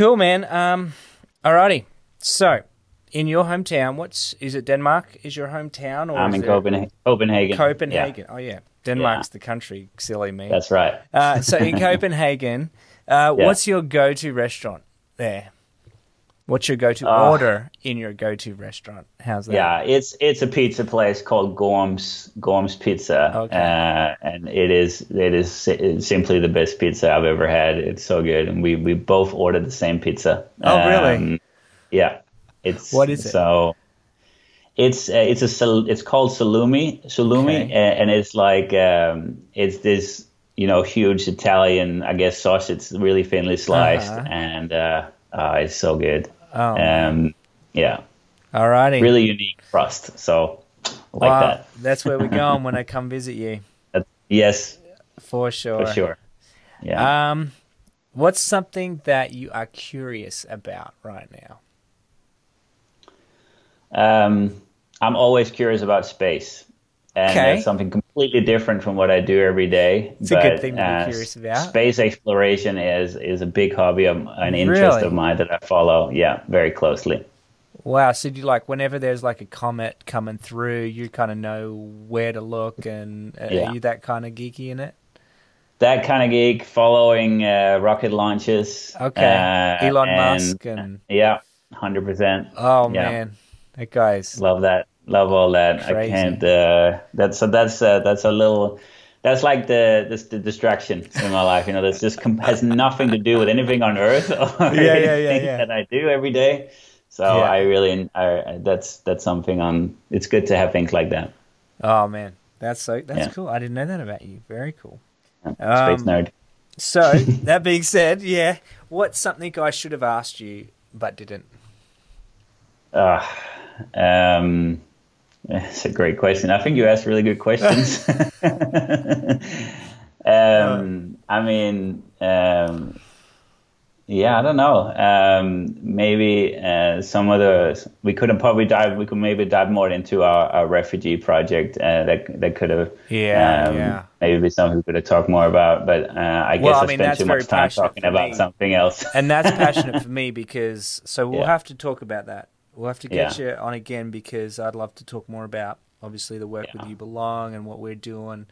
Cool, man. Um, alrighty. So, in your hometown, what's is it? Denmark is your hometown, or I'm in Copenhagen. Copenhagen. Copenhagen. Oh yeah, Denmark's the country. Silly me. That's right. Uh, so in Copenhagen, uh, Yeah. what's your go-to restaurant there? What's your go-to Uh, order in your go-to restaurant? How's that? Yeah, it's it's a pizza place called Gorm's Gorm's Pizza, Okay. uh, and it is it is simply the best pizza I've ever had. It's so good, and we we both ordered the same pizza. Oh, really? Yeah, it's What is it? So it's uh, it's a it's called salumi salumi, Okay. a- and it's like um, it's this you know huge Italian I guess sausage, It's really thinly sliced, Uh-huh. and uh, uh, it's so good. Oh, Um, yeah, alrighty. really unique crust. So like Wow, that. that's where we're going when I come visit you, That- Yes, for sure. for sure. Yeah. Um, what's something that you are curious about right now? um, I'm always curious about space. And Okay. that's something completely different from what I do every day. It's a good But, thing to be uh, curious about. Space exploration is is a big hobby of an interest Really? of mine that I follow. Yeah, very closely. Wow, so do you like whenever there's like a comet coming through, you kind of know where to look, and uh, Yeah. are you that kind of geeky in it? That kind of geek, following uh, rocket launches. Okay, uh, Elon and- Musk and Yeah, hundred percent. oh yeah. man, that guy's Love that. Love all that. Crazy. I can't. Uh, that's so. That's uh, that's a little. That's like the this the distraction in my life. You know, that's just com- has nothing to do with anything on Earth or Yeah, yeah, yeah, yeah. that I do every day. So Yeah. I really, I, that's that's something on. It's good to have things like that. oh man, that's so that's Yeah. cool. I didn't know that about you. Very cool. Space Um, nerd. So that being said, yeah, what's something I should have asked you but didn't? Uh, um, it's a great question. I think you asked really good questions. um, I mean, um, yeah, I don't know. Um, maybe uh, some of the we could have probably dive. We could maybe dive more into our, our refugee project. Uh, that that could have. Yeah, um, yeah. Maybe be something we could have talked more about. But uh, I guess Well, I I, mean, spent too much time talking about me. something else. And that's passionate for me because so we'll Yeah. have to talk about that. We'll have to get Yeah. you on again because I'd love to talk more about obviously the work with you belong and what we're doing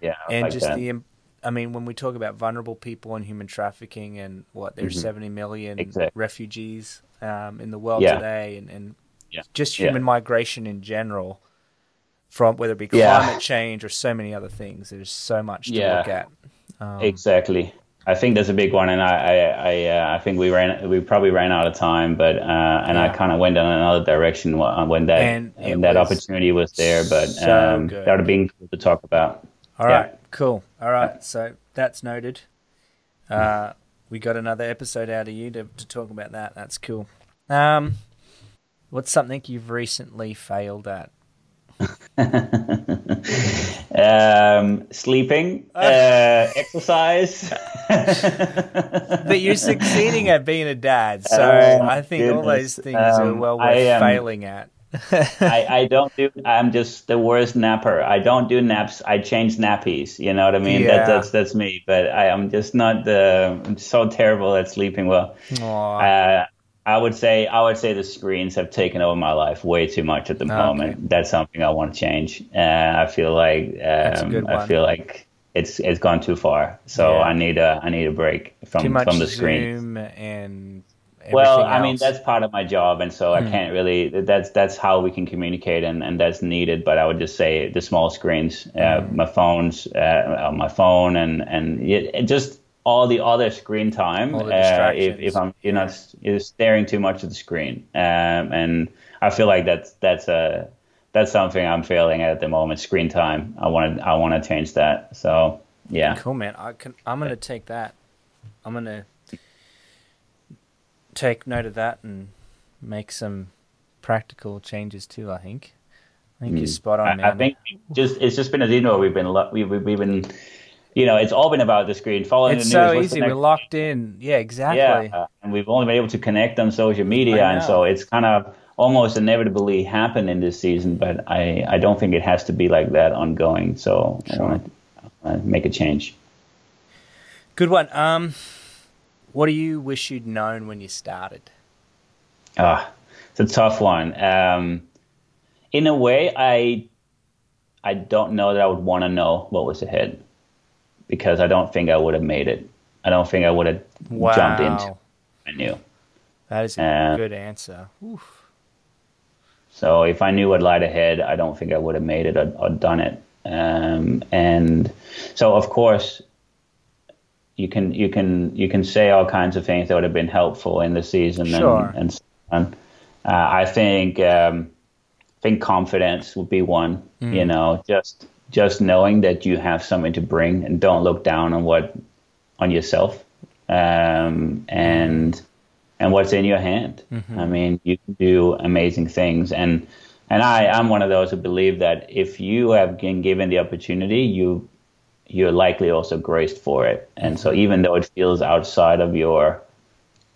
yeah, and like just that. the I mean when we talk about vulnerable people and human trafficking and what there's Mhm. 70 million Exactly. refugees um, in the world Yeah. today and, and Yeah. just Yeah. human migration in general from whether it be Yeah. climate change or so many other things there's so much to Yeah. look at um, Exactly. I think that's a big one, and I I I, uh, I think we ran we probably ran out of time, but uh, and I kind of went in another direction when that And when that was opportunity was there. But so um, that would have been cool to talk about. All Yeah. right, cool. All right, so that's noted. Uh, we got another episode out of you to, to talk about that. That's cool. Um, what's something you've recently failed at? um, sleeping, uh, exercise. But you're succeeding at being a dad, so Oh, I think all goodness. those things are Um, well worth I am- failing at. I, I don't do. I'm just the worst napper. I don't do naps. I change nappies. You know what I mean? Yeah. That, that's that's me. But I am just not. the. I'm so terrible at sleeping well. Uh, I would say I would say the screens have taken over my life way too much at the moment. That's something I want to change. Uh, I feel like um, I feel like it's it's gone too far. So Yeah. I need a I need a break from Too much from the screen. And Well, everything I mean that's part of my job, and so I Hmm. can't really. That's that's how we can communicate, and, and that's needed. But I would just say the small screens, uh, Hmm. my phones, uh, my phone, and and it, it just all the other screen time. Uh, if if I'm you know you're staring too much at the screen, um, and I feel like that's that's a that's something I'm failing at the moment. Screen time. I want to I want to change that. So yeah. Cool, man. I can. I'm gonna take that. I'm gonna take note of that and make some practical changes too. I think. I think you're spot on, man. Mm. I, I think just it's just been as you know we've been lo- we, we, we've been you know it's all been about the screen following it's the so news. The easy. We're locked in. Yeah, exactly. yeah, and we've only been able to connect on social media, and so it's kind of almost inevitably happened in this season. But I I don't think it has to be like that ongoing. So I want to make a change. Good one. Um, what do you wish you'd known when you started? Ah, it's a tough one. Um, in a way, I I don't know that I would want to know what was ahead because I don't think I would have made it. I don't think I would have Wow. jumped into. I knew. That is a Uh, good answer. Oof. So if I knew what lied ahead, I don't think I would have made it or, or done it. Um, and so, of course, you can you can you can say all kinds of things that would have been helpful in the season Sure. and, and so on. Uh, I think um, I think confidence would be one. You know, just just knowing that you have something to bring and don't look down on what on yourself um, and and what's in your hand. I mean, you can do amazing things, and and I I'm one of those who believe that if you have been given the opportunity, you you're likely also graced for it. And so even though it feels outside of your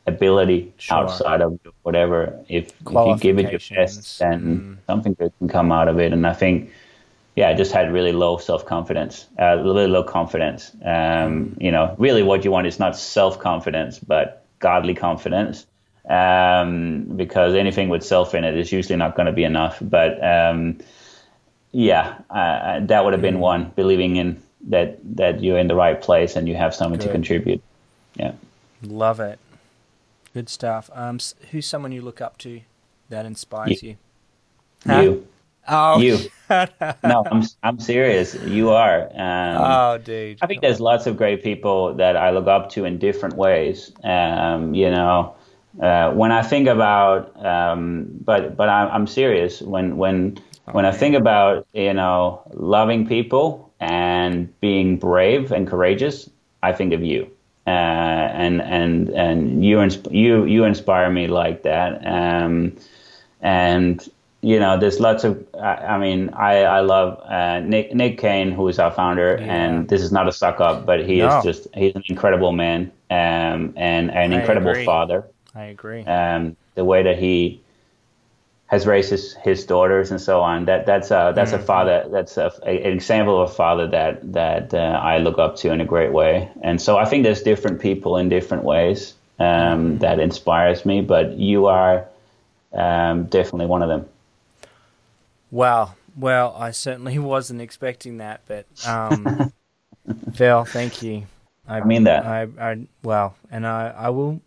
ability, Sure. outside of whatever, if, if you give it your best, then something good can come out of it. And I think, yeah, I just had really low self confidence, uh, really low confidence. Um, you know, really what you want is not self confidence, but godly confidence. Um, because anything with self in it is usually not going to be enough. But um, yeah, uh, that would have been one. Believing in that that you're in the right place and you have something to contribute. Yeah. Love it. Good stuff. Um, who's someone you look up to that inspires you? Huh? You. Oh, You. No, I'm I'm serious. You are. Um, oh, dude. I think there's lots of great people that I look up to in different ways. Um, you know, uh, when I think about, um, but but I'm, I'm serious. When when when I think about you know loving people and being brave and courageous, I think of you. Uh, and and and you insp- you you inspire me like that. Um, and you know, there's lots of. I, I mean, I I love uh, Nick Nick Caine, who is our founder, Yeah. and this is not a suck up, but he No. is just he's an incredible man, um, and an I incredible agree. father. I agree. Um, the way that he has raised his, his daughters and so on. That that's a that's Mm-hmm. a father. That's a, an example of a father that that uh, I look up to in a great way. And so I think there's different people in different ways Mm-hmm. um, that inspires me. But you are um, definitely one of them. Wow. Well, I certainly wasn't expecting that, but um, Phil, thank you. I, mean that. I, I well, and I, I will,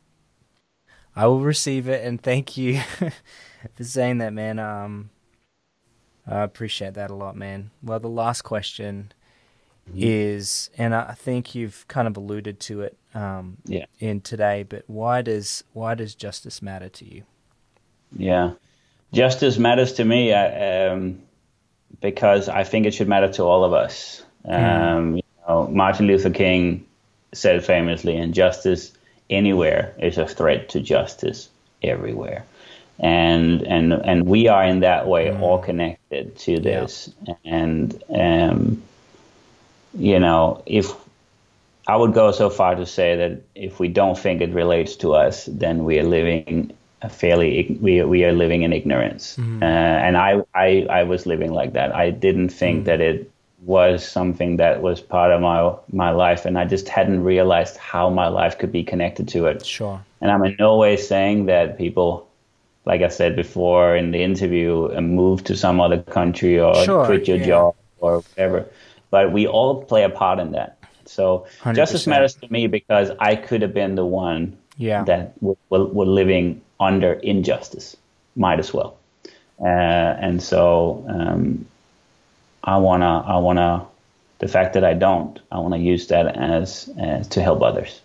I will receive it, and thank you for saying that, man. Um, I appreciate that a lot, man. Well, the last question is, and I think you've kind of alluded to it um, Yeah. in today, but why does why does justice matter to you? Yeah, justice matters to me uh, um, because I think it should matter to all of us. Um, you know, Martin Luther King said famously, "Injustice anywhere is a threat to justice everywhere." And and and we are in that way all connected to this. And um, you know, if I would go so far to say that if we don't think it relates to us, then we are living fairly we we are living in ignorance. Uh, and I, I I was living like that. I didn't think that it was something that was part of my my life, and I just hadn't realized how my life could be connected to it. Sure. And I'm in no way saying that people, like I said before in the interview, uh, move to some other country or Sure, quit your yeah. job or whatever. But we all play a part in that. So 100%. justice matters to me because I could have been the one Yeah. that were, were living under injustice. Might as well. Uh, and so um, I wanna, I wanna, the fact that I don't, I wanna use that as, as to help others.